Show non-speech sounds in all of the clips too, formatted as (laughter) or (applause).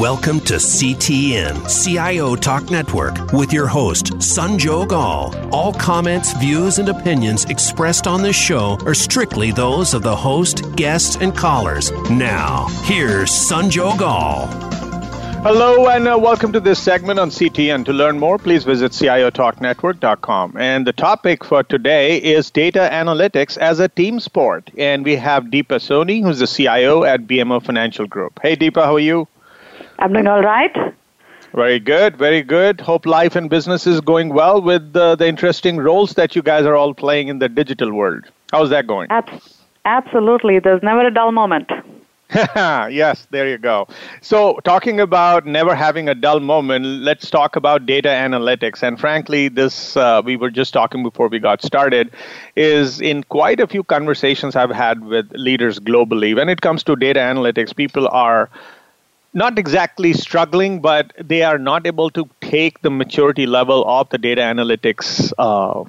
Welcome to CTN, CIO Talk Network, with your host, Sanjog Aul. All comments, views, and opinions expressed on this show are strictly those of the host, guests, and callers. Now, here's Sanjog Aul. Hello and uh, welcome to this segment on CTN. To learn more, please visit CIOTalkNetwork.com. And the topic for today is data analytics as a team sport. And we have Deepa Soni, who's the CIO at BMO Financial Group. Hey, Deepa, how are you? I'm doing all right. Very good, very good. Hope life and business is going well with uh, the interesting roles that you guys are all playing in the digital world. How's that going? absolutely. There's never a dull moment. (laughs) yes, there you go. So, talking about never having a dull moment, let's talk about data analytics. And frankly, this uh, we were just talking before we got started is in quite a few conversations I've had with leaders globally. When it comes to data analytics, people are not exactly struggling, but they are not able to take the maturity level of the data analytics uh,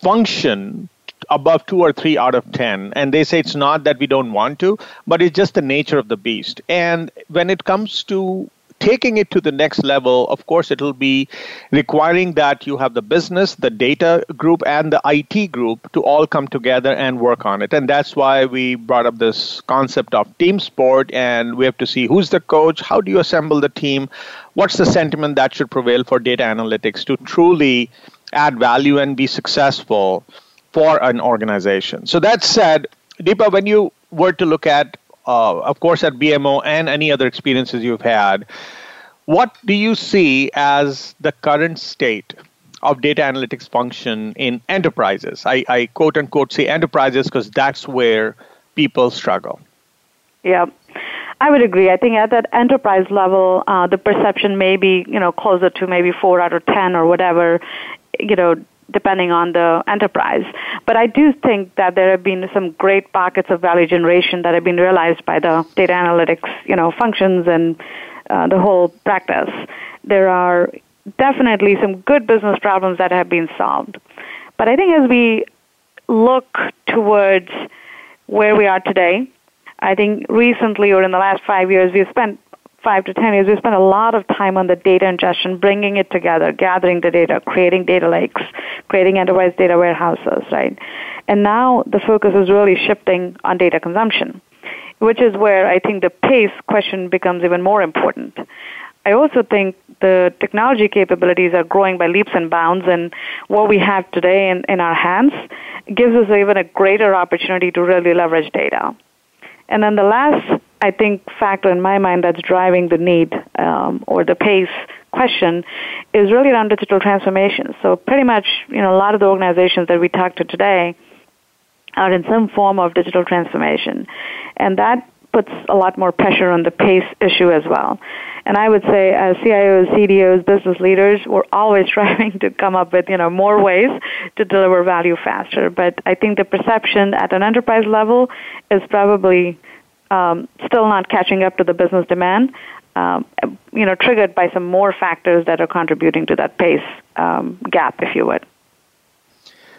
function above two or three out of 10. And they say it's not that we don't want to, but it's just the nature of the beast. And when it comes to taking it to the next level, of course, it'll be requiring that you have the business, the data group, and the IT group to all come together and work on it. And that's why we brought up this concept of team sport, and we have to see who's the coach, how do you assemble the team, what's the sentiment that should prevail for data analytics to truly add value and be successful for an organization. So that said, Deepa, when you were to look at uh, of course, at BMO and any other experiences you've had, what do you see as the current state of data analytics function in enterprises? I, I quote unquote say enterprises because that's where people struggle. Yeah. I would agree. I think at that enterprise level, uh, the perception may be, you know, closer to maybe four out of ten or whatever, you know, depending on the enterprise. But I do think that there have been some great pockets of value generation that have been realized by the data analytics, you know, functions and uh, the whole practice. There are definitely some good business problems that have been solved. But I think as we look towards where we are today, I think recently or in the last five years, we've spent five to ten years, we spent a lot of time on the data ingestion, bringing it together, gathering the data, creating data lakes, creating enterprise data warehouses, right? And now the focus is really shifting on data consumption, which is where I think the pace question becomes even more important. I also think the technology capabilities are growing by leaps and bounds, and what we have today in, in our hands gives us even a greater opportunity to really leverage data. And then the last I think, factor in my mind that's driving the need um, or the pace question is really around digital transformation. So pretty much, you know, a lot of the organizations that we talked to today are in some form of digital transformation. And that puts a lot more pressure on the pace issue as well. And I would say as CIOs, CDOs, business leaders, we're always (laughs) striving to come up with, you know, more ways to deliver value faster. But I think the perception at an enterprise level is probably um, still not catching up to the business demand, um, you know, triggered by some more factors that are contributing to that pace um, gap, if you would.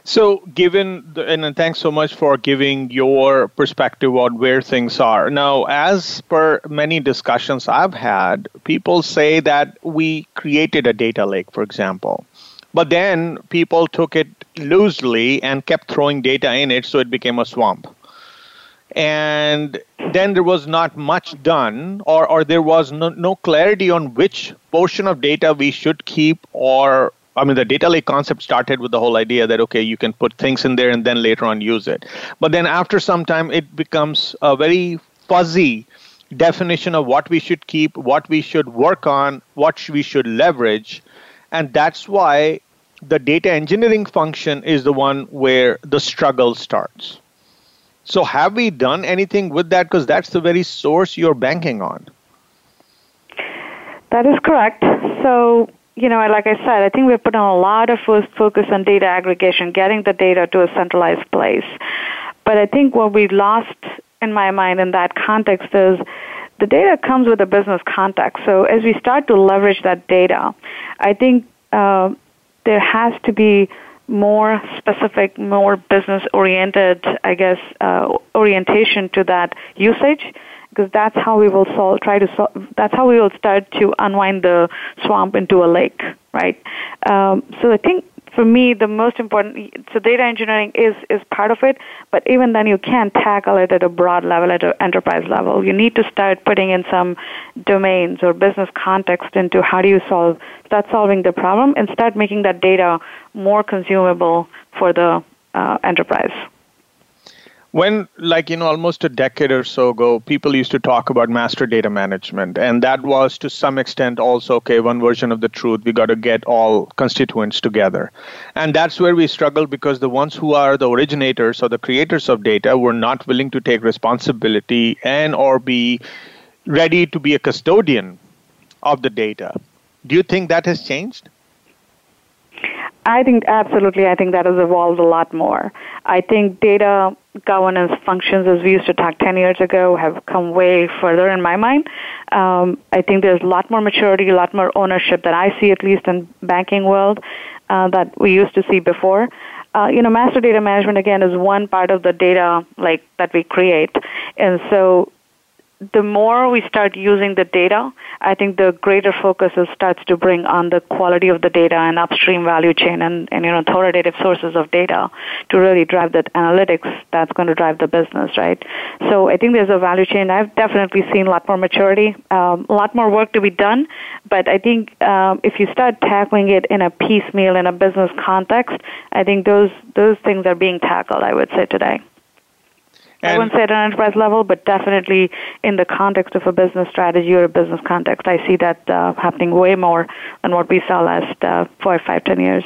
So, given the, and thanks so much for giving your perspective on where things are. Now, as per many discussions I've had, people say that we created a data lake, for example, but then people took it loosely and kept throwing data in it, so it became a swamp and then there was not much done or, or there was no, no clarity on which portion of data we should keep or I mean, the data lake concept started with the whole idea that, okay, you can put things in there and then later on use it. But then after some time, it becomes a very fuzzy definition of what we should keep, what we should work on, what we should leverage. And that's why the data engineering function is the one where the struggle starts. So, have we done anything with that? Because that's the very source you're banking on. That is correct. So, you know, like I said, I think we've put on a lot of focus on data aggregation, getting the data to a centralized place. But I think what we lost in my mind in that context is the data comes with a business context. So as we start to leverage that data, I think uh, there has to be more specific, more business oriented, I guess, uh, orientation to that usage, because that's how we will solve, try to solve, that's how we will start to unwind the swamp into a lake, right? Um, so I think for me, the most important, so data engineering is, is part of it, but even then you can't tackle it at a broad level, at an enterprise level. You need to start putting in some domains or business context into how do you solve, start solving the problem and start making that data more consumable for the uh, enterprise when like you know almost a decade or so ago people used to talk about master data management and that was to some extent also okay one version of the truth we got to get all constituents together and that's where we struggle because the ones who are the originators or the creators of data were not willing to take responsibility and or be ready to be a custodian of the data do you think that has changed I think absolutely. I think that has evolved a lot more. I think data governance functions, as we used to talk 10 years ago, have come way further in my mind. Um, I think there's a lot more maturity, a lot more ownership that I see, at least in banking world, uh, that we used to see before. Uh, you know, master data management again is one part of the data lake that we create, and so the more we start using the data, I think the greater focus starts to bring on the quality of the data and upstream value chain and, and you know authoritative sources of data to really drive that analytics that's going to drive the business, right? So I think there's a value chain. I've definitely seen a lot more maturity, um, a lot more work to be done, but I think um, if you start tackling it in a piecemeal in a business context, I think those those things are being tackled. I would say today. And I wouldn't say at an enterprise level, but definitely in the context of a business strategy or a business context, I see that uh, happening way more than what we saw last uh, four, five, ten years.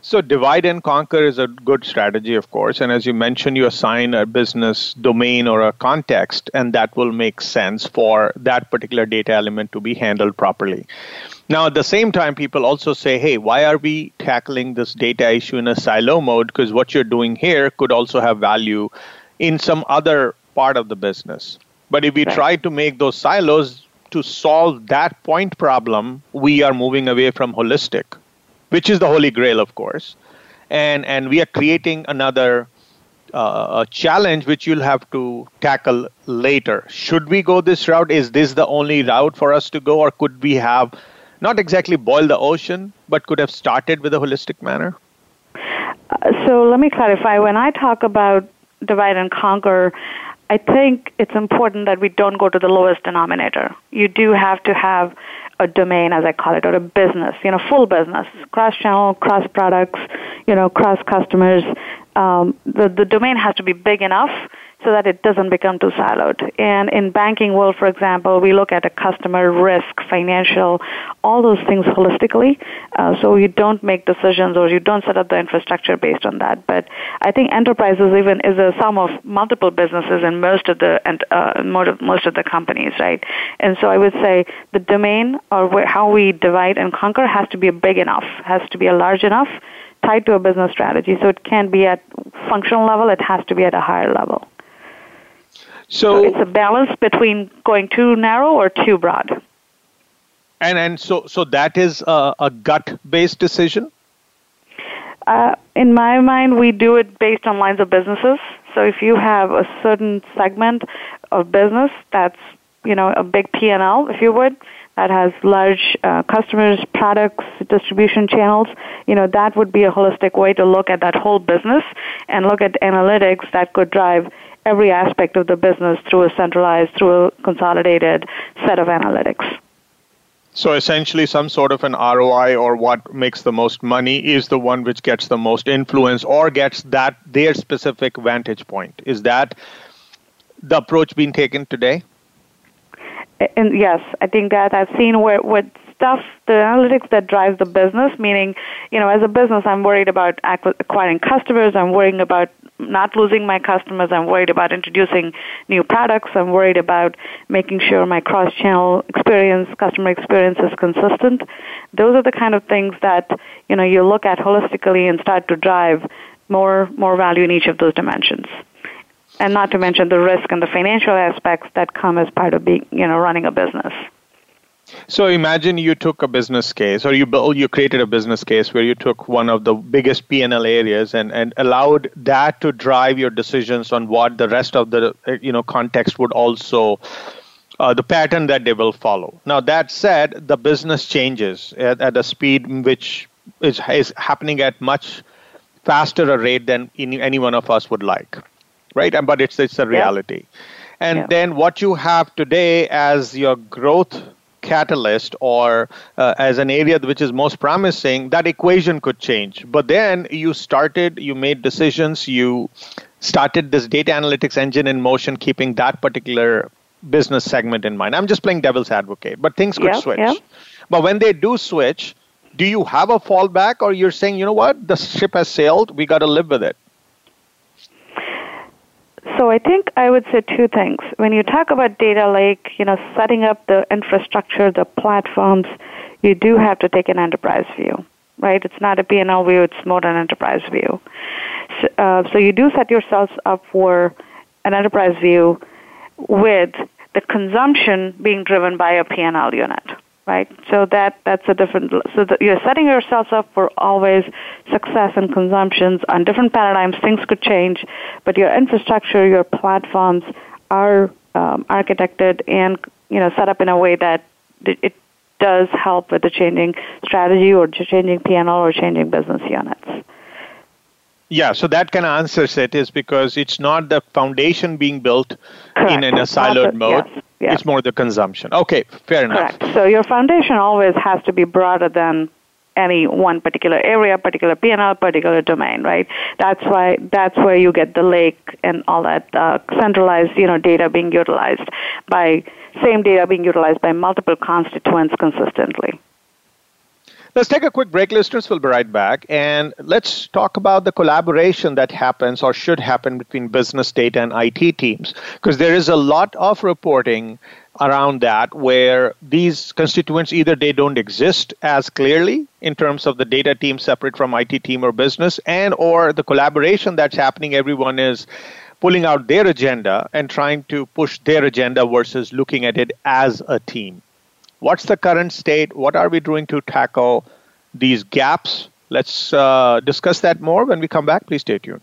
So, divide and conquer is a good strategy, of course. And as you mentioned, you assign a business domain or a context, and that will make sense for that particular data element to be handled properly. Now, at the same time, people also say, hey, why are we tackling this data issue in a silo mode? Because what you're doing here could also have value in some other part of the business. But if we right. try to make those silos to solve that point problem, we are moving away from holistic, which is the holy grail, of course. And, and we are creating another uh, challenge which you'll have to tackle later. Should we go this route? Is this the only route for us to go, or could we have not exactly boiled the ocean, but could have started with a holistic manner? Uh, so let me clarify. When I talk about divide and conquer, I think it's important that we don't go to the lowest denominator. You do have to have a domain, as I call it, or a business, you know, full business, cross channel, cross products, you know, cross customers. Um, the, the domain has to be big enough so that it doesn't become too siloed. And in banking world, for example, we look at a customer risk, financial, all those things holistically. Uh, so you don't make decisions or you don't set up the infrastructure based on that. But I think enterprises even is a sum of multiple businesses in most of the and uh, most of the companies, right? And so I would say the domain or where, how we divide and conquer has to be big enough, has to be a large enough tied to a business strategy. So it can't be at functional level, it has to be at a higher level. So, so it's a balance between going too narrow or too broad. And and so so that is a, a gut based decision. Uh, in my mind, we do it based on lines of businesses. So if you have a certain segment of business that's you know a big P and L, if you would, that has large uh, customers, products, distribution channels, you know that would be a holistic way to look at that whole business and look at analytics that could drive every aspect of the business through a centralized, through a consolidated set of analytics. So essentially, some sort of an ROI or what makes the most money is the one which gets the most influence or gets that their specific vantage point. Is that the approach being taken today? And yes, I think that I've seen where what stuff, the analytics that drives the business, meaning, you know, as a business, I'm worried about acquiring customers, I'm worrying about not losing my customers. I'm worried about introducing new products. I'm worried about making sure my cross-channel experience, customer experience is consistent. Those are the kind of things that, you know, you look at holistically and start to drive more, more value in each of those dimensions. And not to mention the risk and the financial aspects that come as part of being, you know, running a business. So imagine you took a business case, or you built, you created a business case where you took one of the biggest P&L areas and, and allowed that to drive your decisions on what the rest of the you know context would also uh, the pattern that they will follow. Now that said, the business changes at, at a speed which is is happening at much faster a rate than any, any one of us would like, right? And but it's it's a reality. Yeah. And yeah. then what you have today as your growth catalyst or uh, as an area which is most promising, that equation could change. But then you started, you made decisions, you started this data analytics engine in motion, keeping that particular business segment in mind. I'm just playing devil's advocate, but things could yeah, switch. Yeah. But when they do switch, do you have a fallback or you're saying, you know what, the ship has sailed, we got to live with it? So I think I would say two things. When you talk about data lake, you know, setting up the infrastructure, the platforms, you do have to take an enterprise view, right? It's not a P&L view, it's more an enterprise view. So, uh, so you do set yourselves up for an enterprise view with the consumption being driven by a P&L unit right? So that that's a different. So that you're setting yourselves up for always success and consumptions on different paradigms. Things could change, but your infrastructure, your platforms are um, architected and you know set up in a way that it does help with the changing strategy or changing P&L or changing business units. Yeah, so that kind of answers it is because it's not the foundation being built Correct. in, in a siloed mode. Yes. Yes. It's more the consumption. Okay, fair enough. Correct. So your foundation always has to be broader than any one particular area, particular P&L, particular domain, right? That's why that's where you get the lake and all that uh, centralized, you know, data being utilized by same data being utilized by multiple constituents consistently. Let's take a quick break, listeners. We'll be right back. And let's talk about the collaboration that happens or should happen between business data and IT teams. Because there is a lot of reporting around that where these constituents either they don't exist as clearly in terms of the data team separate from IT team or business and or the collaboration that's happening everyone is pulling out their agenda and trying to push their agenda versus looking at it as a team. What's the current state? What are we doing to tackle these gaps? Let's uh, discuss that more when we come back. Please stay tuned.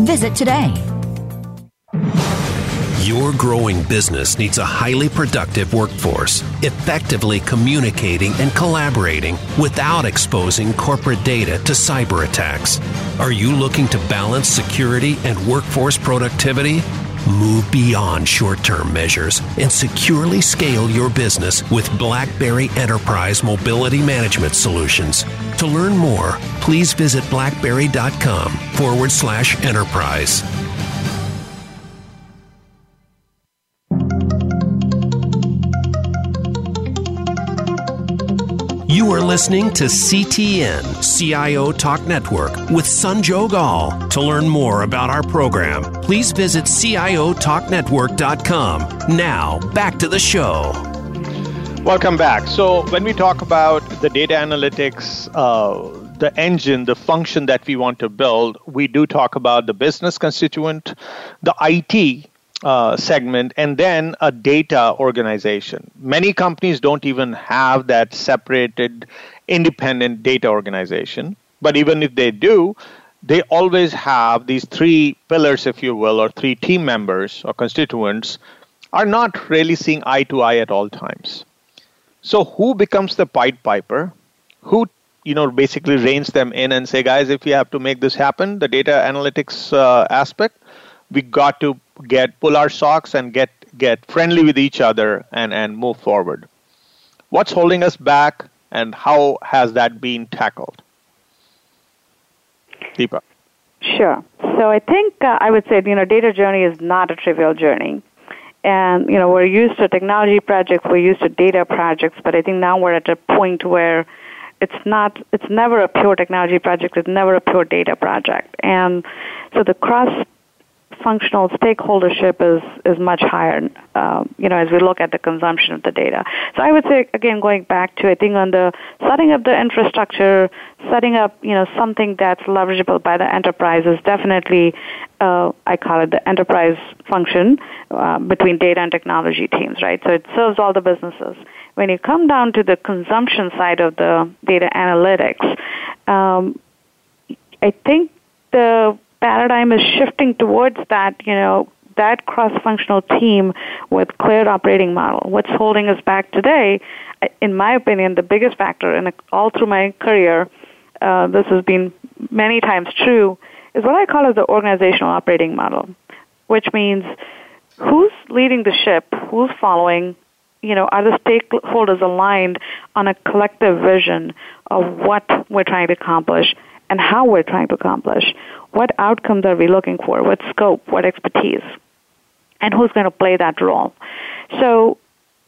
Visit today. Your growing business needs a highly productive workforce, effectively communicating and collaborating without exposing corporate data to cyber attacks. Are you looking to balance security and workforce productivity? Move beyond short term measures and securely scale your business with BlackBerry Enterprise Mobility Management Solutions. To learn more, please visit blackberry.com forward slash enterprise. You are listening to CTN CIO Talk Network with Sanjog Aul. To learn more about our program, please visit CIOTalkNetwork.com. Now, back to the show. Welcome back. So, when we talk about the data analytics, uh, the engine, the function that we want to build, we do talk about the business constituent, the IT uh, segment and then a data organization. Many companies don't even have that separated independent data organization. But even if they do, they always have these three pillars, if you will, or three team members or constituents are not really seeing eye to eye at all times. So who becomes the Pied Piper? Who you know basically reins them in and say, guys, if you have to make this happen, the data analytics uh, aspect, we got to get pull our socks and get get friendly with each other and and move forward. What's holding us back, and how has that been tackled? Deepa. Sure. So I think uh, I would say you know data journey is not a trivial journey. And you know we're used to technology projects, we're used to data projects, but I think now we're at a point where it's not it's never a pure technology project, it's never a pure data project. And so the cross functional stakeholdership is is much higher. Um, you know, as we look at the consumption of the data. So I would say again, going back to I think on the setting up the infrastructure, setting up you know something that's leverageable by the enterprise is definitely uh, I call it the enterprise function uh, between data and technology teams, right? So it serves all the businesses. When you come down to the consumption side of the data analytics, um, I think the paradigm is shifting towards that, you know, that cross-functional team with clear operating model. What's holding us back today, in my opinion, the biggest factor, and all through my career, uh, this has been many times true, is what I call as the organizational operating model, which means who's leading the ship, who's following, you know, are the stakeholders aligned on a collective vision of what we're trying to accomplish and how we're trying to accomplish. What outcomes are we looking for? What scope? What expertise? And who's going to play that role? So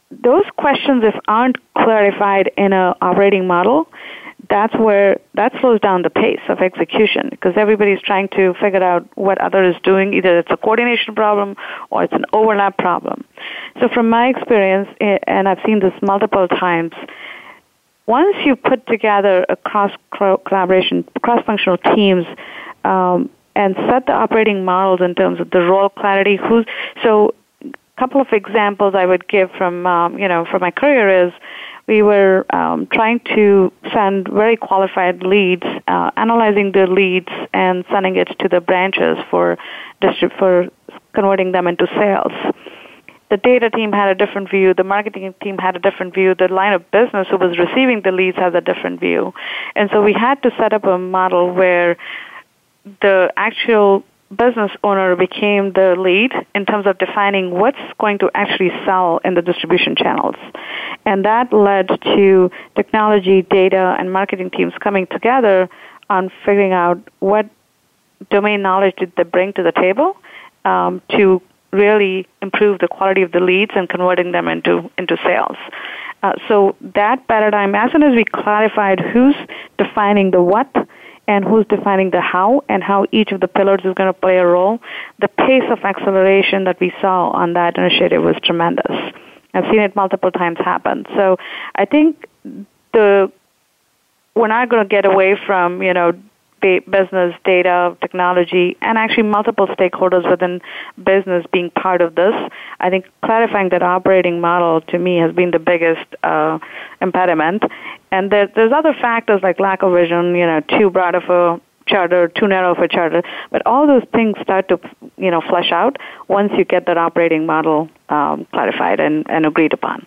those questions, if aren't clarified in an operating model, that's where that slows down the pace of execution because everybody's trying to figure out what other is doing. Either it's a coordination problem or it's an overlap problem. So from my experience, eh, and I've seen this multiple times, once you put together a cross collaboration, cross functional teams, um, and set the operating models in terms of the role clarity, who's so. A couple of examples I would give from um, you know from my career is we were um, trying to send very qualified leads, uh, analyzing the leads and sending it to the branches for for converting them into sales the data team had a different view, the marketing team had a different view, the line of business who was receiving the leads has a different view. And so we had to set up a model where the actual business owner became the lead in terms of defining what's going to actually sell in the distribution channels. And that led to technology, data, and marketing teams coming together on figuring out what domain knowledge did they bring to the table um, to really improve the quality of the leads and converting them into into sales. Uh, so that paradigm, as soon as we clarified who's defining the what and who's defining the how and how each of the pillars is going to play a role, the pace of acceleration that we saw on that initiative was tremendous. I've seen it multiple times happen. So I think the we're not going to get away from you know business, data, technology, and actually multiple stakeholders within business being part of this. I think clarifying that operating model to me has been the biggest uh, impediment. And there, there's other factors like lack of vision, you know, too broad of a charter, too narrow of a charter, but all those things start to, you know, flesh out once you get that operating model um, clarified and, and agreed upon.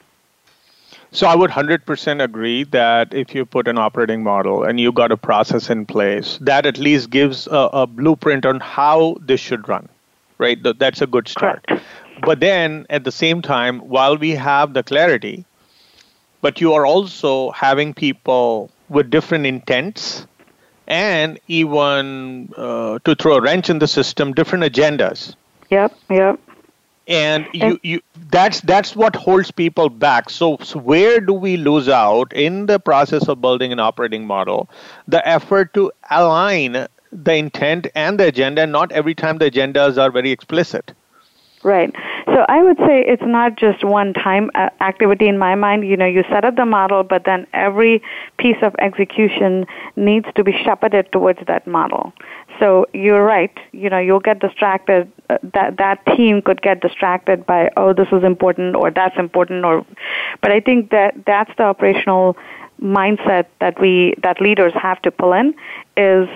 So I would 100% agree that if you put an operating model and you got a process in place, that at least gives a, a blueprint on how this should run, right? That's a good start. Correct. But then at the same time, while we have the clarity, but you are also having people with different intents and even uh, to throw a wrench in the system, different agendas. Yep, yep and you, you that's that's what holds people back. So, so where do we lose out in the process of building an operating model? The effort to align the intent and the agenda and not every time the agendas are very explicit Right. So I would say it's not just one time uh, activity in my mind. You know, you set up the model, but then every piece of execution needs to be shepherded towards that model. So you're right. You know, you'll get distracted. Uh, that that team could get distracted by oh, this is important or that's important or. But I think that that's the operational mindset that we that leaders have to pull in is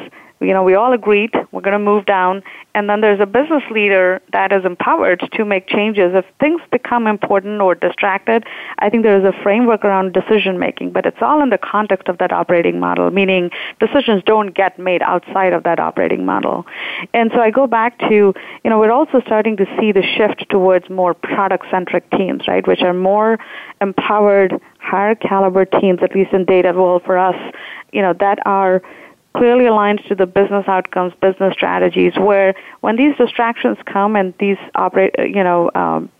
you know, we all agreed we're going to move down, and then there's a business leader that is empowered to make changes. If things become important or distracted, I think there is a framework around decision making, but it's all in the context of that operating model, meaning decisions don't get made outside of that operating model. And so I go back to, you know, we're also starting to see the shift towards more product centric teams, right, which are more empowered, higher caliber teams, at least in data world for us, you know, that are clearly aligned to the business outcomes, business strategies, where when these distractions come and these operate, you know, um,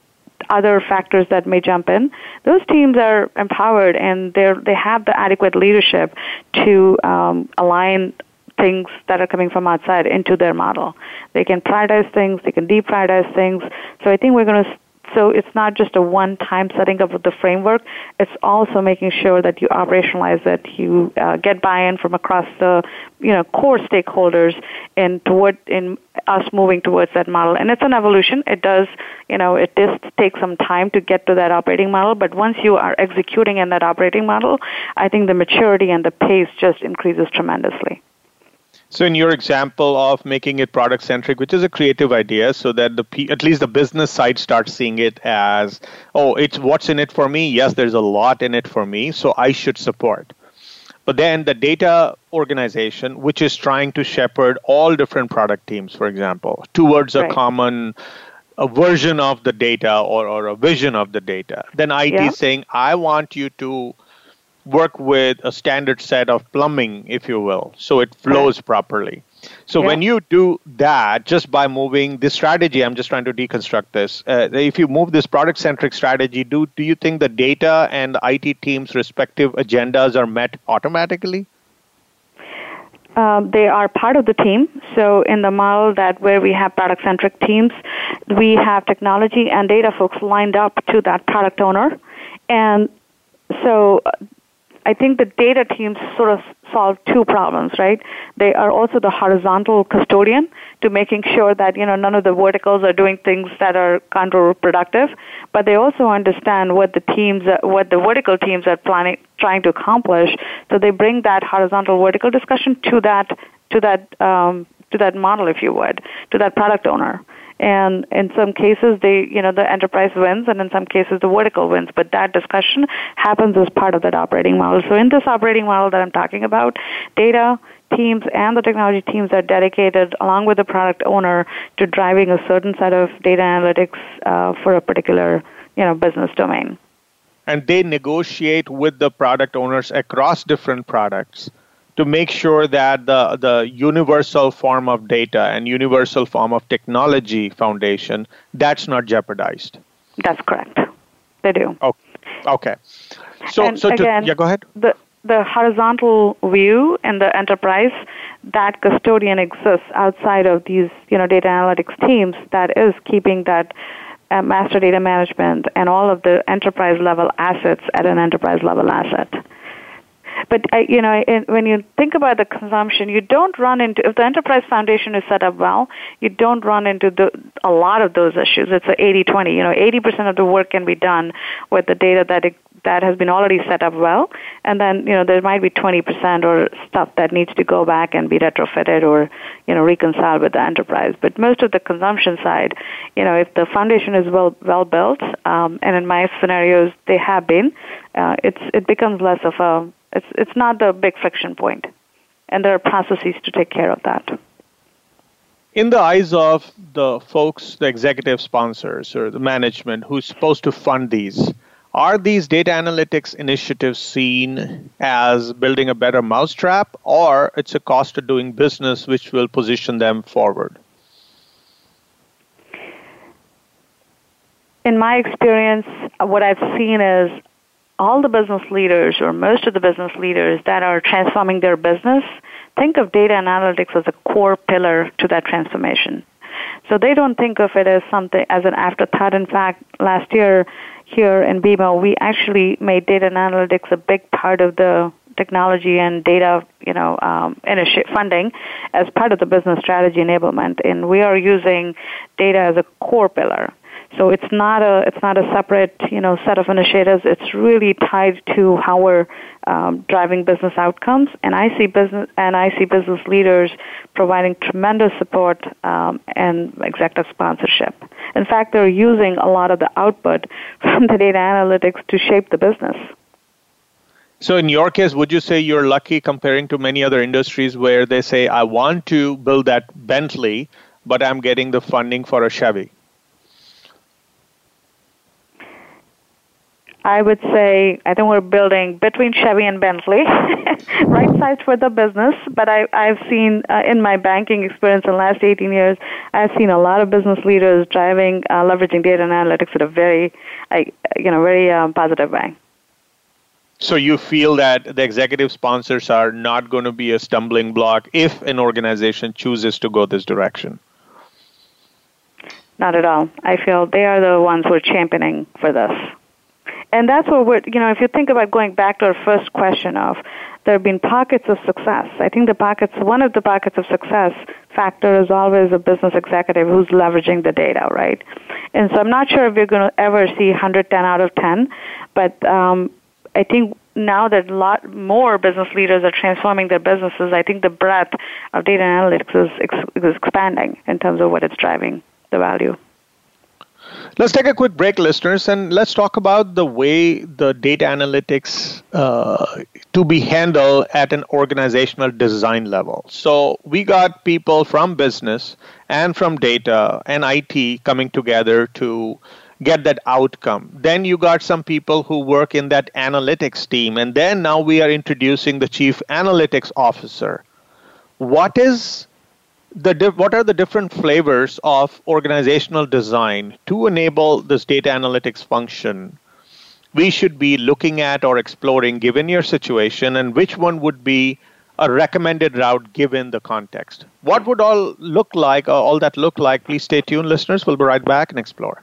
other factors that may jump in, those teams are empowered and they they have the adequate leadership to um, align things that are coming from outside into their model. They can prioritize things, they can deprioritize things. So I think we're going to so it's not just a one-time setting up of the framework. It's also making sure that you operationalize it, you uh, get buy-in from across the you know core stakeholders in toward in us moving towards that model. And it's an evolution. It does you know it does take some time to get to that operating model. But once you are executing in that operating model, I think the maturity and the pace just increases tremendously. So, in your example of making it product centric, which is a creative idea, so that the at least the business side starts seeing it as, oh, it's what's in it for me. Yes, there's a lot in it for me, so I should support. But then the data organization, which is trying to shepherd all different product teams, for example, towards a common a version of the data or, or a vision of the data. Then IT yeah. is saying, I want you to work with a standard set of plumbing, if you will, so it flows properly. So yeah. when you do that, just by moving this strategy, I'm just trying to deconstruct this. Uh, if you move this product-centric strategy, do do you think the data and the IT teams' respective agendas are met automatically? Um, they are part of the team. So in the model that where we have product-centric teams, we have technology and data folks lined up to that product owner, and so I think the data teams sort of solve two problems, right? They are also the horizontal custodian to making sure that, you know, none of the verticals are doing things that are counterproductive, but they also understand what the teams, what the vertical teams are planning, trying to accomplish. So they bring that horizontal vertical discussion to that, to that, um, to that model, if you would, to that product owner and in some cases they you know the enterprise wins and in some cases the vertical wins. But that discussion happens as part of that operating model. So in this operating model that i'm talking about data teams and the technology teams are dedicated along with the product owner to driving a certain set of data analytics uh, for a particular you know business domain. And they negotiate with the product owners across different products to make sure that the, the universal form of data and universal form of technology foundation that's not jeopardized. That's correct. They do. Okay, okay. so and so again, to, yeah go ahead. the the horizontal view in the enterprise that custodian exists outside of these you know data analytics teams that is keeping that uh, master data management and all of the enterprise level assets at an enterprise level asset but uh, you know, when you think about the consumption, you don't run into if the enterprise foundation is set up well, you don't run into the, a lot of those issues. It's a 80-20. You know, 80% of the work can be done with the data that it, that has been already set up well, and then you know there might be 20% or stuff that needs to go back and be retrofitted or you know reconciled with the enterprise. But most of the consumption side, you know, if the foundation is well well built, um, and in my scenarios they have been, uh, it's it becomes less of a it's, it's not the big friction point, and there are processes to take care of that. In the eyes of the folks, the executive sponsors or the management who's supposed to fund these, are these data analytics initiatives seen as building a better mousetrap, or it's a cost of doing business which will position them forward? In my experience, what I've seen is all the business leaders or most of the business leaders that are transforming their business think of data analytics as a core pillar to that transformation. So they don't think of it as something as an afterthought. In fact, last year here in BMO, we actually made data analytics a big part of the technology and data, you know, um, funding as part of the business strategy enablement, and we are using data as a core pillar. So it's not a it's not a separate you know set of initiatives. It's really tied to how we're um, driving business outcomes. And I see business and I see business leaders providing tremendous support um, and executive sponsorship. In fact, they're using a lot of the output (laughs) from the data analytics to shape the business. So, in your case, would you say you're lucky comparing to many other industries where they say, I want to build that Bentley, but I'm getting the funding for a Chevy? I would say I think we're building between Chevy and Bentley, (laughs) right size for the business. But I, I've seen uh, in my banking experience in the last 18 years, I've seen a lot of business leaders driving, uh, leveraging data and analytics in a very, uh, you know, very um, positive way. So you feel that the executive sponsors are not going to be a stumbling block if an organization chooses to go this direction? Not at all. I feel they are the ones who are championing for this and that's what we're, you know, if you think about going back to our first question of there have been pockets of success. I think the pockets, one of the pockets of success factor is always a business executive who's leveraging the data, right? And so I'm not sure if we're going to ever see 110 out of 10, but um, I think now that a lot more business leaders are transforming their businesses, I think the breadth of data analytics is, is expanding in terms of what it's driving the value. Let's take a quick break, listeners, and let's talk about the way the data analytics uh, to be handled at an organizational design level. So we got people from business and from data and IT coming together to get that outcome. Then you got some people who work in that analytics team, and then now we are introducing the chief analytics officer. What is the what are the different flavors of organizational design to enable this data analytics function we should be looking at or exploring given your situation and which one would be a recommended route given the context? What would all look like uh, all that look like? Please stay tuned listeners. We'll be right back and explore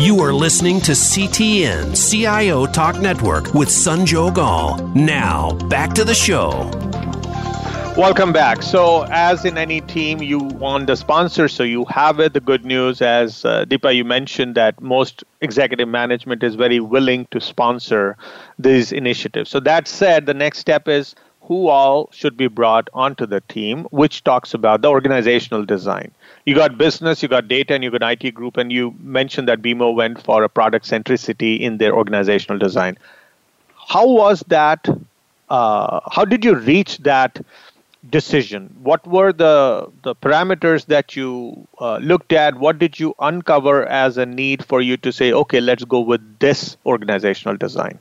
You are listening to CTN CIO Talk Network with Sanjog Aul. Now, back to the show. Welcome back. So, as in any team, you want a sponsor, so you have it. The good news, as uh, Deepa, you mentioned that most executive management is very willing to sponsor these initiatives. So, that said, the next step is who all should be brought onto the team, which talks about the organizational design you got business, you got data, and you got IT group, and you mentioned that BMO went for a product centricity in their organizational design. How was that? Uh, how did you reach that decision? What were the the parameters that you uh, looked at? What did you uncover as a need for you to say, okay, let's go with this organizational design?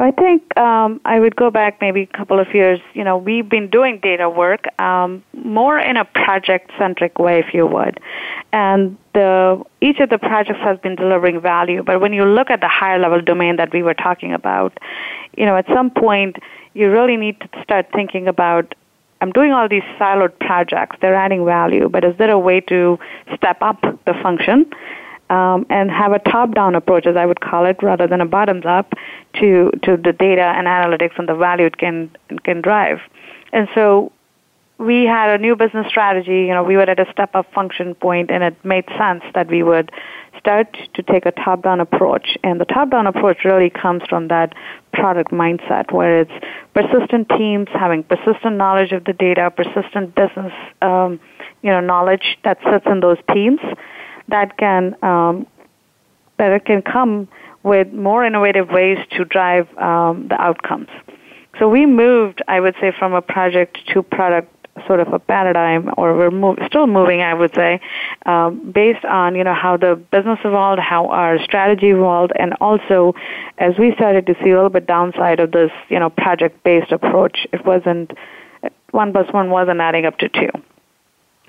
So I think um, I would go back maybe a couple of years. You know, we've been doing data work um, more in a project-centric way, if you would, and the each of the projects has been delivering value. But when you look at the higher-level domain that we were talking about, you know, at some point you really need to start thinking about I'm doing all these siloed projects. They're adding value, but is there a way to step up the function um, and have a top-down approach, as I would call it, rather than a bottoms-up to to the data and analytics and the value it can can drive. And so we had a new business strategy. You know, we were at a step-up function point, and it made sense that we would start to take a top-down approach. And the top-down approach really comes from that product mindset, where it's persistent teams having persistent knowledge of the data, persistent business, um, you know, knowledge that sits in those teams that can um, that can come with more innovative ways to drive um, the outcomes. So we moved, I would say, from a project to product sort of a paradigm, or we're move, still moving, I would say, um, based on you know how the business evolved, how our strategy evolved, and also as we started to see a little bit downside of this you know project-based approach, it wasn't one plus one wasn't adding up to two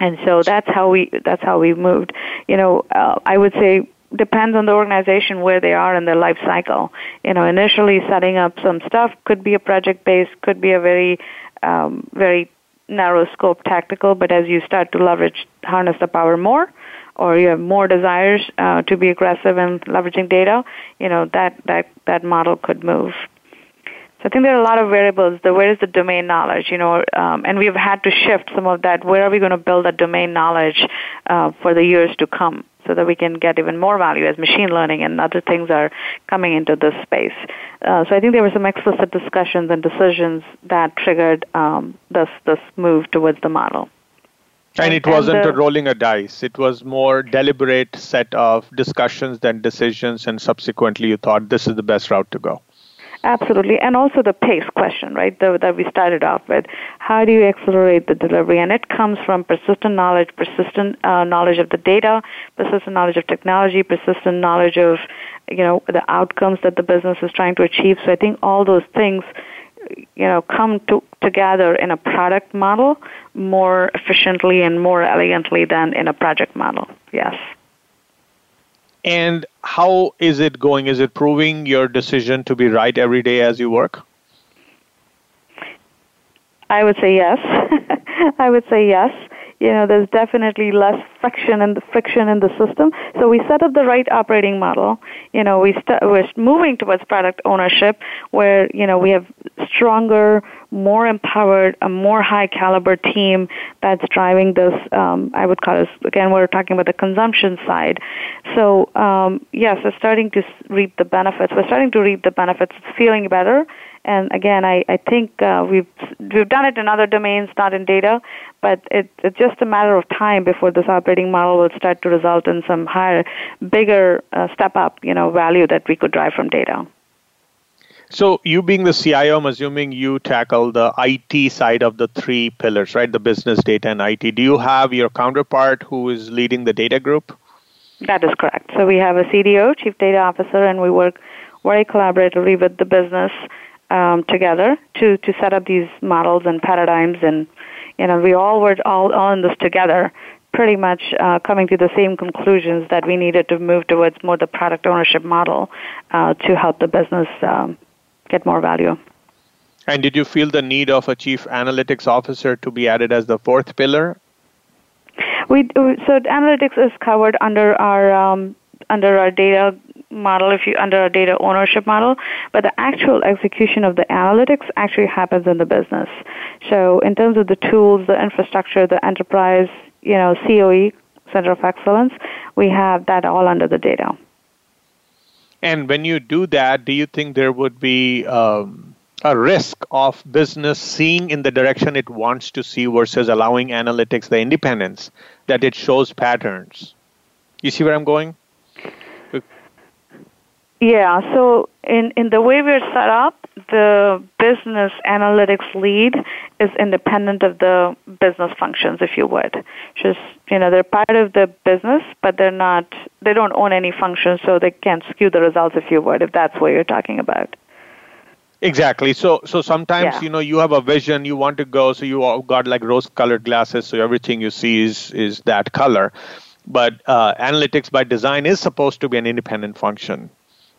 and so that's how we that's how we moved. You know, uh, I would say depends on the organization where they are in their life cycle. You know, initially setting up some stuff could be a project based, could be a very um, very narrow scope tactical, but as you start to leverage harness the power more, or you have more desires uh, to be aggressive in leveraging data, you know that that that model could move. So I think there are a lot of variables. The where is the domain knowledge, you know, um, and we've had to shift some of that. Where are we going to build that domain knowledge uh, for the years to come, so that we can get even more value as machine learning and other things are coming into this space. Uh, so I think there were some explicit discussions and decisions that triggered um, this this move towards the model. And it wasn't a rolling a dice. It was more deliberate set of discussions than decisions, and subsequently you thought this is the best route to go. Absolutely. And also the pace question, right, the, that we started off with. How do you accelerate the delivery? And it comes from persistent knowledge, persistent uh, knowledge of the data, persistent knowledge of technology, persistent knowledge of, you know, the outcomes that the business is trying to achieve. So I think all those things, you know, come to, together in a product model more efficiently and more elegantly than in a project model. Yes. And how is it going? Is it proving your decision to be right every day as you work? I would say yes. (laughs) I would say yes. You know, there's definitely less friction in the friction in the system. So we set up the right operating model. You know, we st- we're moving towards product ownership, where you know we have stronger, more empowered, a more high caliber team that's driving this. Um, I would call it again. We're talking about the consumption side. So um, yes, we're starting to reap the benefits. We're starting to reap the benefits. It's feeling better. And again, I, I think uh, we've we've done it in other domains, not in data, but it, it's just a matter of time before this operating model will start to result in some higher, bigger uh, step up, you know, value that we could drive from data. So, you being the CIO, I'm assuming you tackle the IT side of the three pillars, right? The business, data, and IT. Do you have your counterpart who is leading the data group? That is correct. So, we have a CDO, Chief Data Officer, and we work very collaboratively with the business um, together to, to set up these models and paradigms. And, you know, we all were all on this together pretty much uh, coming to the same conclusions that we needed to move towards more the product ownership model uh, to help the business um, get more value. And did you feel the need of a chief analytics officer to be added as the fourth pillar? We so analytics is covered under our um, under our data model if you under a data ownership model, but the actual execution of the analytics actually happens in the business. So in terms of the tools, the infrastructure, the enterprise, you know, COE, Center of Excellence, we have that all under the data. And when you do that, do you think there would be um, a risk of business seeing in the direction it wants to see versus allowing analytics the independence that it shows patterns? You see where I'm going? Yeah, so in, in the way we're set up, the business analytics lead is independent of the business functions, if you would. Just, you know, they're part of the business, but they're not, they don't own any functions, so they can't skew the results, if you would, if that's what you're talking about. Exactly. So so sometimes Yeah. you know you have a vision, you want to go, so you all got like rose-colored glasses, so everything you see is is that color. But uh, analytics by design is supposed to be an independent function.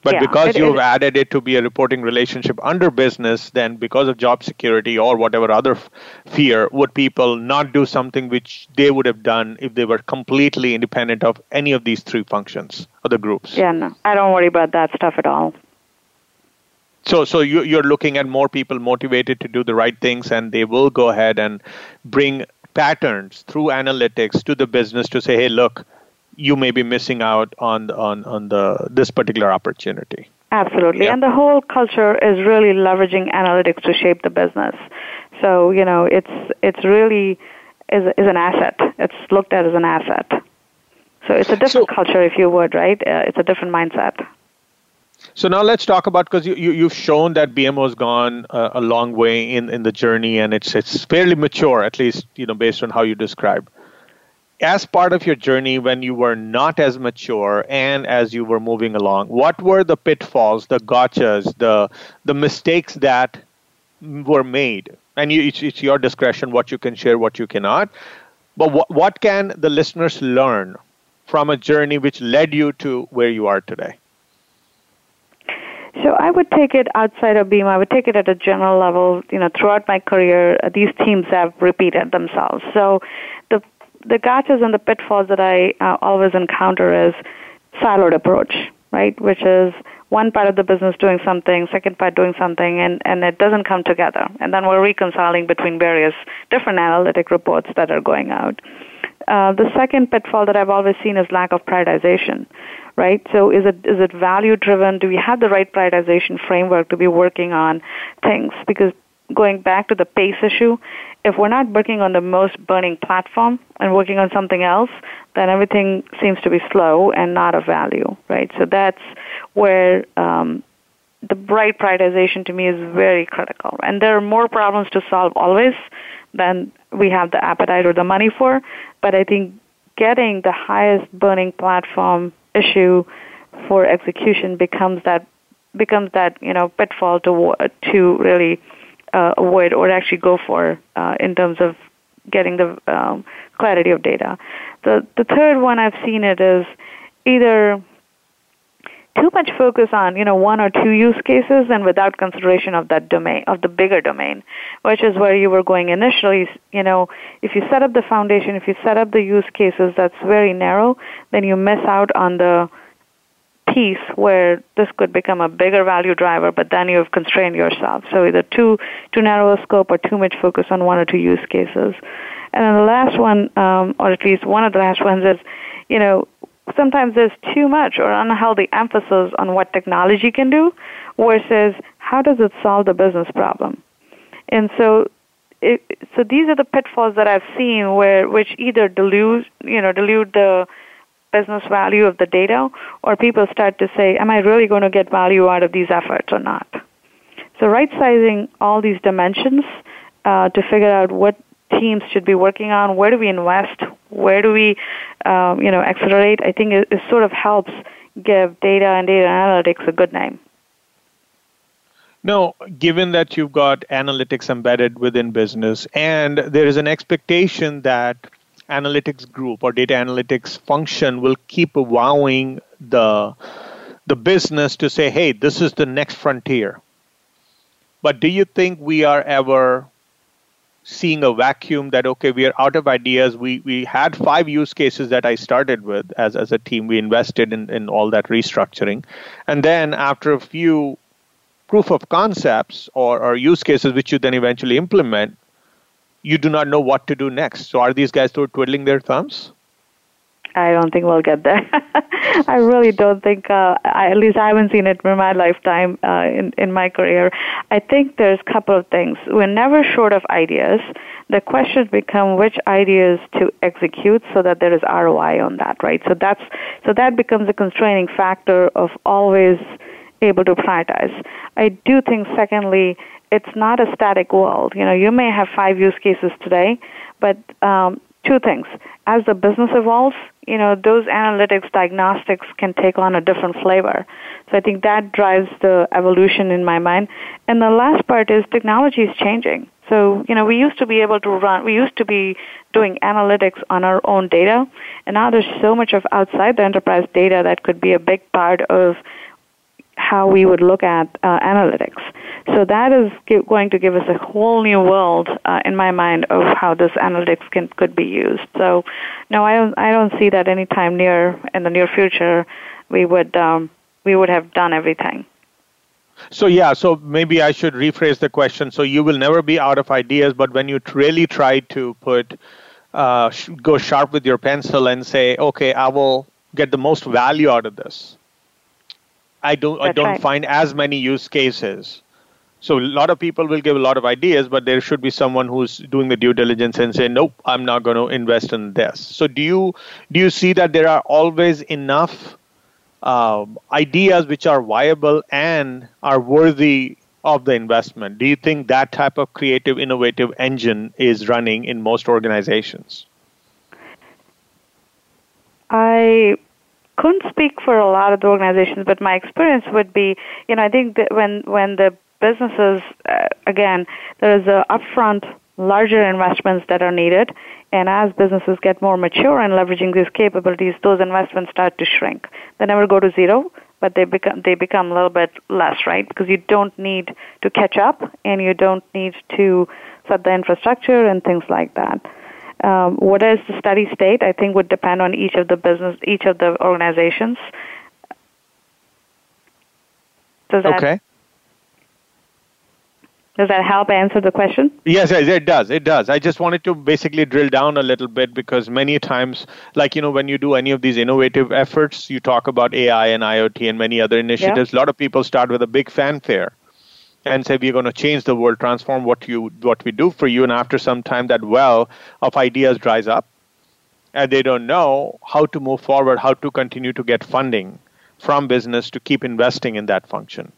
But Yeah, because you've it- added it to be a reporting relationship under business, then because of job security or whatever other f- fear, would people not do something which they would have done if they were completely independent of any of these three functions or the groups? Yeah, no, I don't worry about that stuff at all. So, so you, you're looking at more people motivated to do the right things, and they will go ahead and bring patterns through analytics to the business to say, "Hey, look, you may be missing out on on on the this particular opportunity." Absolutely. Yeah. And the whole culture is really leveraging analytics to shape the business. So, you know, it's it's really is is an asset. It's looked at as an asset. So it's a different So- culture, if you would, right? Uh, it's a different mindset. So now let's talk about because you, you you've shown that BMO has gone uh, a long way in, in the journey and it's it's fairly mature at least you know based on how you describe. As part of your journey when you were not as mature and as you were moving along, what were the pitfalls, the gotchas, the the mistakes that were made? And you, it's, it's your discretion what you can share, what you cannot. But what what can the listeners learn from a journey which led you to where you are today? So I would take it outside of BMO. I would take it at a general level. You know, throughout my career, these themes have repeated themselves. So the gotchas and the pitfalls that I uh, always encounter is siloed approach, right? Which is one part of the business doing something, second part doing something, and, and it doesn't come together. And then we're reconciling between various different analytic reports that are going out. Uh, the second pitfall that I've always seen is lack of prioritization, right? So is it is it value driven? Do we have the right prioritization framework to be working on things? Because going back to the pace issue, if we're not working on the most burning platform and working on something else, then everything seems to be slow and not of value, right? So that's where um, the right prioritization to me is very critical. And there are more problems to solve always than we have the appetite or the money for. But I think getting the highest burning platform issue for execution becomes that becomes that you know pitfall to to really uh, avoid or actually go for uh, in terms of getting the um, clarity of data. The the third one I've seen it is either too much focus on you know one or two use cases and without consideration of that domain of the bigger domain which is where you were going initially you know if you set up the foundation if you set up the use cases that's very narrow then you miss out on the piece where this could become a bigger value driver but then you've constrained yourself so either too too narrow a scope or too much focus on one or two use cases and then the last one um, or at least one of the last ones is you know sometimes there's too much or unhealthy emphasis on what technology can do versus how does it solve the business problem. And so it, so these are the pitfalls that I've seen where which either dilute you know dilute the business value of the data or people start to say am I really going to get value out of these efforts or not. So right sizing all these dimensions uh, to figure out what teams should be working on, where do we invest, where do we, um, you know, accelerate. I think it, it sort of helps give data and data analytics a good name. No, given that you've got analytics embedded within business and there is an expectation that analytics group or data analytics function will keep wowing the the business to say, hey, this is the next frontier. But do you think we are ever seeing a vacuum that okay we are out of ideas? We we had five use cases that i started with as as a team. We invested in in all that restructuring. And then after a few proof of concepts or, or use cases which you then eventually implement you do not know what to do next so are these guys still twiddling their thumbs I don't think we'll get there. (laughs) I really don't think. Uh, I, at least I haven't seen it in my lifetime uh, in in my career. I think there's a couple of things. We're never short of ideas. The questions become which ideas to execute so that there is ROI on that, right? So that's so that becomes a constraining factor of always able to prioritize. I do think, secondly, it's not a static world. You know, you may have five use cases today, but um, two things. As the business evolves, you know, those analytics diagnostics can take on a different flavor. So I think that drives the evolution in my mind. And the last part is technology is changing. So, you know, we used to be able to run, we used to be doing analytics on our own data, and now there's so much of outside the enterprise data that could be a big part of how we would look at uh, analytics. So that is going to give us a whole new world, uh, in my mind, of how this analytics can could be used. So, no, I don't. I don't see that anytime near in the near future we would um, we would have done everything. So yeah, so maybe I should rephrase the question. So you will never be out of ideas, but when you really try to put uh, go sharp with your pencil and say, okay, I will get the most value out of this. I don't That's I don't right. find as many use cases. So a lot of people will give a lot of ideas, but there should be someone who's doing the due diligence and say, nope, I'm not going to invest in this. So do you do you see that there are always enough uh, ideas which are viable and are worthy of the investment? Do you think that type of creative, innovative engine is running in most organizations? I couldn't speak for a lot of the organizations, but my experience would be, you know, I think that when when the businesses, uh, again, there is a upfront larger investments that are needed, and as businesses get more mature in leveraging these capabilities, those investments start to shrink. They never go to zero, but they become they become a little bit less, right? Because you don't need to catch up, and you don't need to set the infrastructure and things like that. Um, what is the steady state? I think would depend on each of the business, each of the organizations. Does that okay. Does that help answer the question? Yes, it does. It does. I just wanted to basically drill down a little bit because many times, like, you know, when you do any of these innovative efforts, you talk about AI and IoT and many other initiatives. Yeah. A lot of people start with a big fanfare and say we're going to change the world, transform what you what we do for you, and after some time, that well of ideas dries up, and they don't know how to move forward, how to continue to get funding from business to keep investing in that function.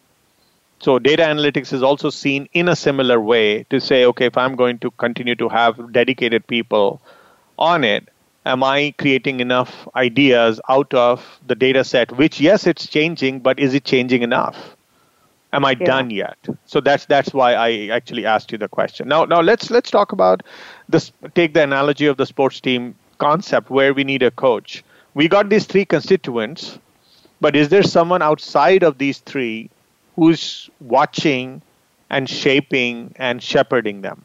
So data analytics is also seen in a similar way to say, okay, if I'm going to continue to have dedicated people on it, am I creating enough ideas out of the data set, which yes, it's changing, but is it changing enough? Am I yeah. done yet? So that's that's why I actually asked you the question. Now now let's let's talk about this take the analogy of the sports team concept where we need a coach. We got these three constituents, but is there someone outside of these three who's watching and shaping and shepherding them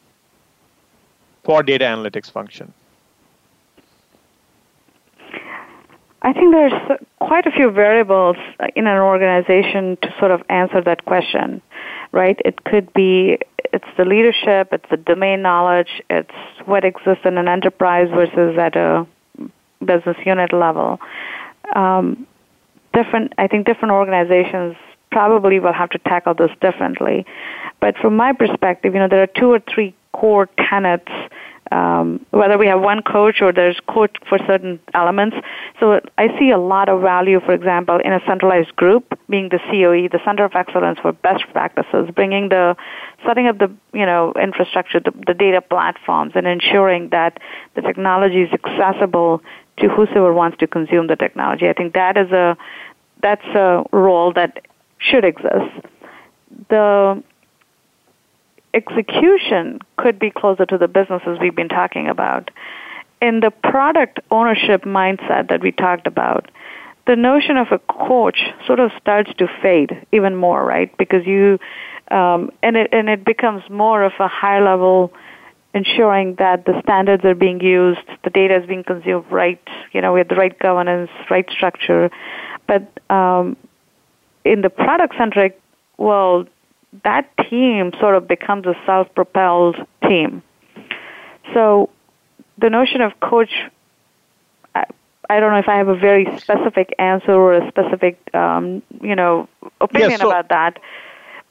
for data analytics function? I think there's quite a few variables in an organization to sort of answer that question, right? It could be it's the leadership, it's the domain knowledge, it's what exists in an enterprise versus at a business unit level. Um, different, I think different organizations probably will have to tackle this differently. But from my perspective, you know, there are two or three core tenets um, whether we have one coach or there's coach for certain elements. So I see a lot of value, for example, in a centralized group, being the COE, the Center of Excellence for Best Practices, bringing the, setting up the, you know, infrastructure, the, the data platforms, and ensuring that the technology is accessible to whosoever wants to consume the technology. I think that is a, that's a role that should exist. The execution could be closer to the businesses we've been talking about. In the product ownership mindset that we talked about, the notion of a coach sort of starts to fade even more, right? Because you, um, and it and it becomes more of a high level, ensuring that the standards are being used, the data is being consumed right, you know, with the right governance, right structure. But um, in the product centric world, that team sort of becomes a self-propelled team. So the notion of coach, I, I don't know if I have a very specific answer or a specific, um, you know, opinion yeah, so, about that.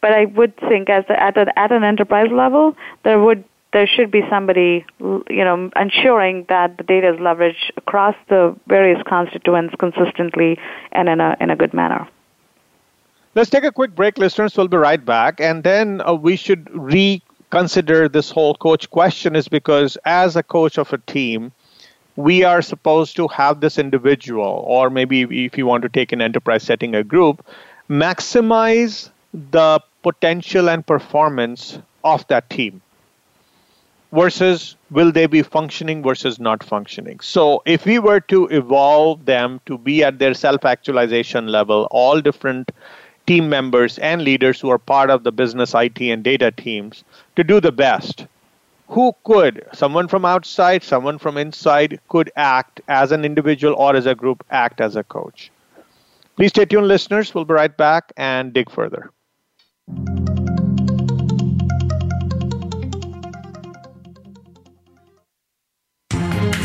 But I would think as a, at, a, at an enterprise level, there would there should be somebody, you know, ensuring that the data is leveraged across the various constituents consistently and in a in a good manner. Let's take a quick break, listeners. We'll be right back. And then uh, we should reconsider this whole coach question, is because as a coach of a team, we are supposed to have this individual, or maybe if you want to take an enterprise setting a group, maximize the potential and performance of that team versus will they be functioning versus not functioning. So, if we were to evolve them to be at their self actualization level, all different team members and leaders who are part of the business IT and data teams to do the best, who could, someone from outside, someone from inside, could act as an individual or as a group, act as a coach? Please stay tuned, listeners. We'll be right back and dig further.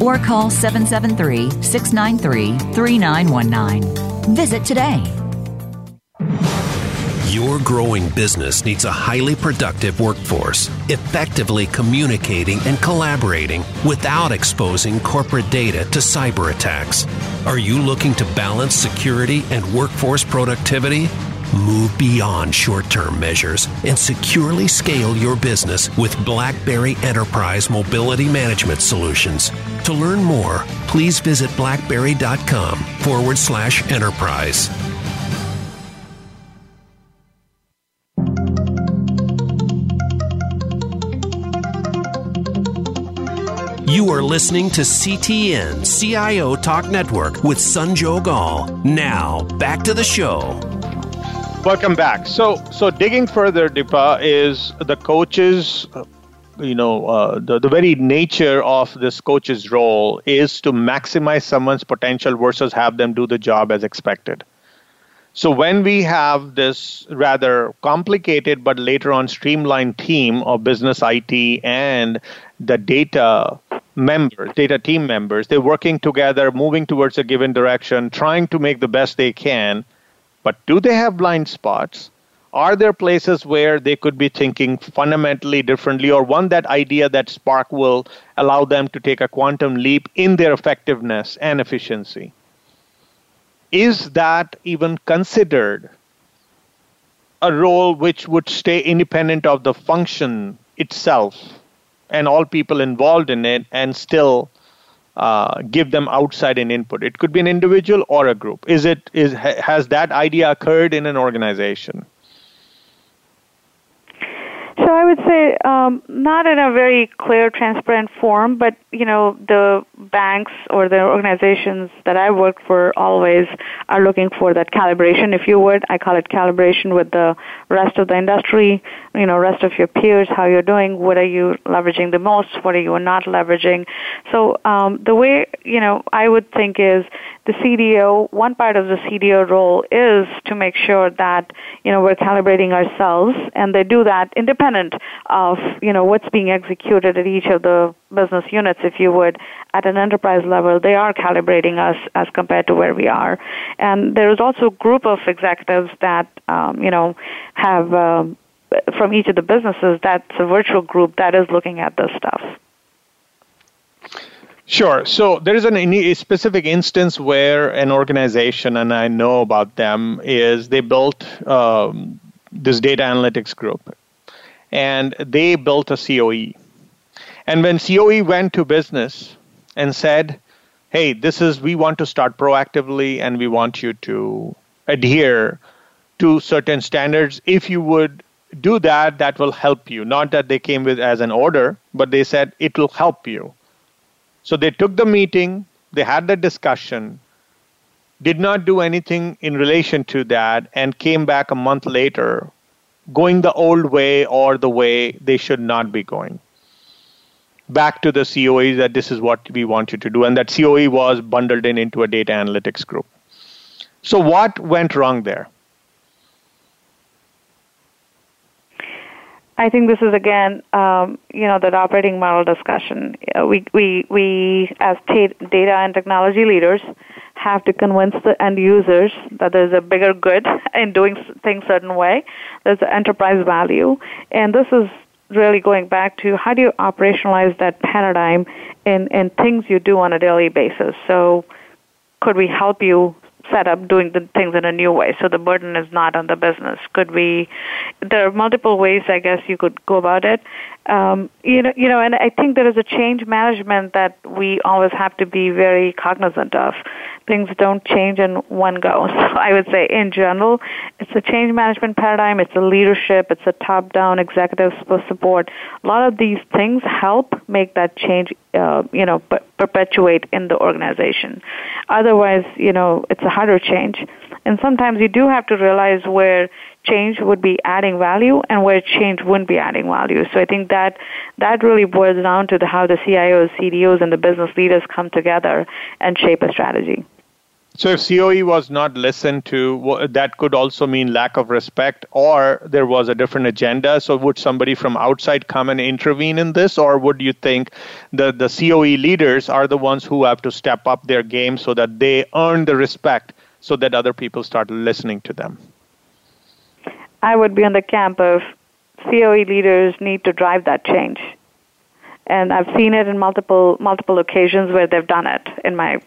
or call 773 693 3919. Visit today. Your growing business needs a highly productive workforce, effectively communicating and collaborating without exposing corporate data to cyber attacks. Are you looking to balance security and workforce productivity? Move beyond short term measures and securely scale your business with BlackBerry Enterprise Mobility Management Solutions. To learn more, please visit blackberry.com forward slash enterprise. You are listening to CTN CIO Talk Network with Sanjog Aul. Now, back to the show. Welcome back. So, so digging further, Deepa, is the coach's, you know, uh, the, the very nature of this coach's role is to maximize someone's potential versus have them do the job as expected. So, when we have this rather complicated but later on streamlined team of business IT and the data members, data team members, they're working together, moving towards a given direction, trying to make the best they can but do they have blind spots? Are there places where they could be thinking fundamentally differently, or one that idea that Spark will allow them to take a quantum leap in their effectiveness and efficiency? Is that even considered a role which would stay independent of the function itself and all people involved in it and still uh, give them outside an input. It could be an individual or a group. Is it is has that idea occurred in an organization? So I would say um, not in a very clear, transparent form, but you know the banks or the organizations that I work for always are looking for that calibration, if you would. I call it calibration with the rest of the industry, you know, rest of your peers, how you're doing, what are you leveraging the most, what are you not leveraging. So um, the way you know I would think is the CDO, one part of the CDO role is to make sure that, you know, we're calibrating ourselves and they do that independent of, you know, what's being executed at each of the business units, if you would. At an enterprise level, they are calibrating us as compared to where we are. And there is also a group of executives that, um, you know, have, uh, from each of the businesses, that's a virtual group that is looking at this stuff. Sure. So there is an, a specific instance where an organization, and I know about them, is they built um, this data analytics group, and they built a COE. And when COE went to business and said, "Hey, this is we want to start proactively, and we want you to adhere to certain standards. If you would do that, that will help you." Not that they came with as an order, but they said it will help you so they took the meeting, they had the discussion, did not do anything in relation to that and came back a month later going the old way or the way they should not be going back to the COE that this is what we want you to do and that COE was bundled in into a data analytics group. So what went wrong there? I think this is again, um, you know, that operating model discussion. Uh, we we we as t- data and technology leaders have to convince the end users that there's a bigger good (laughs) in doing things certain way. There's an enterprise value, and this is really going back to how do you operationalize that paradigm in in things you do on a daily basis. So, could we help you set up doing the things in a new way. So the burden is not on the business. Could we there are multiple ways i guess you could go about it. Um, you know you know and i think there is a change management that we always have to be very cognizant of. Things don't change in one go. (laughs) So i would say in general it's a change management paradigm. It's a leadership. It's a top down executive support. A lot of these things help make that change uh, you know perpetuate in the organization. Otherwise you know it's a harder change. And sometimes you do have to realize where change would be adding value and where change wouldn't be adding value. So I think that that really boils down to the, how the CIOs, CDOs, and the business leaders come together and shape a strategy. So if COE was not listened to, that could also mean lack of respect, or there was a different agenda. So would somebody from outside come and intervene in this, or would you think the the COE leaders are the ones who have to step up their game so that they earn the respect, so that other people start listening to them? I would be on the camp of COE leaders need to drive that change, and I've seen it in multiple multiple occasions where they've done it in my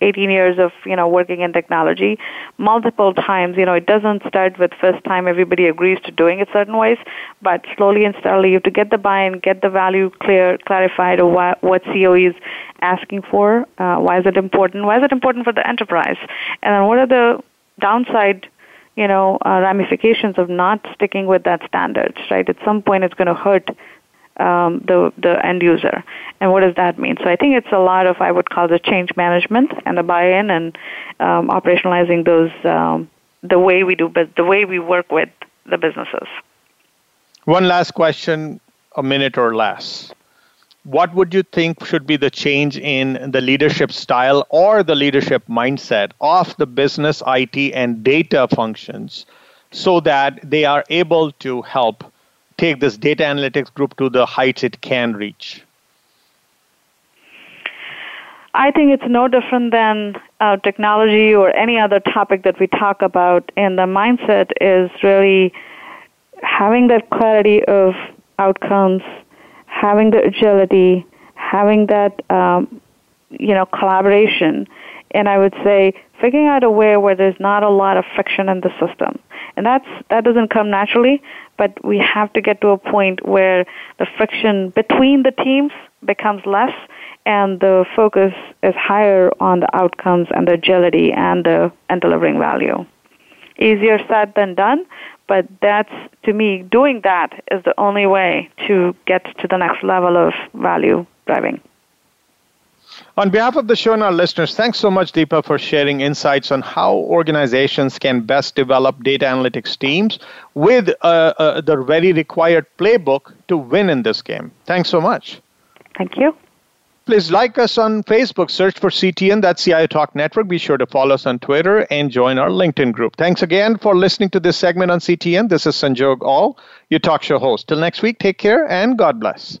18 years of you know working in technology multiple times. You know it doesn't start with first time everybody agrees to doing it certain ways but slowly and steadily you have to get the buy-in get the value clear clarified of what, what coe is asking for uh, why is it important why is it important for the enterprise? And then what are the downside you know uh, ramifications of not sticking with that standards right? At some point it's going to hurt um, the the end user. And what does that mean? So I think it's a lot of I would call the change management and the buy-in and um, operationalizing those um, the way we do, but the way we work with the businesses. One last question, a minute or less. What would you think should be the change in the leadership style or the leadership mindset of the business, IT, and data functions so that they are able to help take this data analytics group to the heights it can reach? I think it's no different than uh, technology or any other topic that we talk about. And the mindset is really having that clarity of outcomes, having the agility, having that um, you know collaboration, and I would say figuring out a way where there's not a lot of friction in the system. And that's that doesn't come naturally but we have to get to a point where the friction between the teams becomes less and the focus is higher on the outcomes and the agility and the and delivering value. Easier said than done, but that's to me doing that is the only way to get to the next level of value driving. On behalf of the show and our listeners, thanks so much, Deepa, for sharing insights on how organizations can best develop data analytics teams with uh, uh, the very required playbook to win in this game. Thanks so much. Thank you. Please like us on Facebook, search for CTN, that's CIO Talk Network. Be sure to follow us on Twitter and join our LinkedIn group. Thanks again for listening to this segment on CTN. This is Sanjog Aul, your talk show host. Till next week, take care and God bless.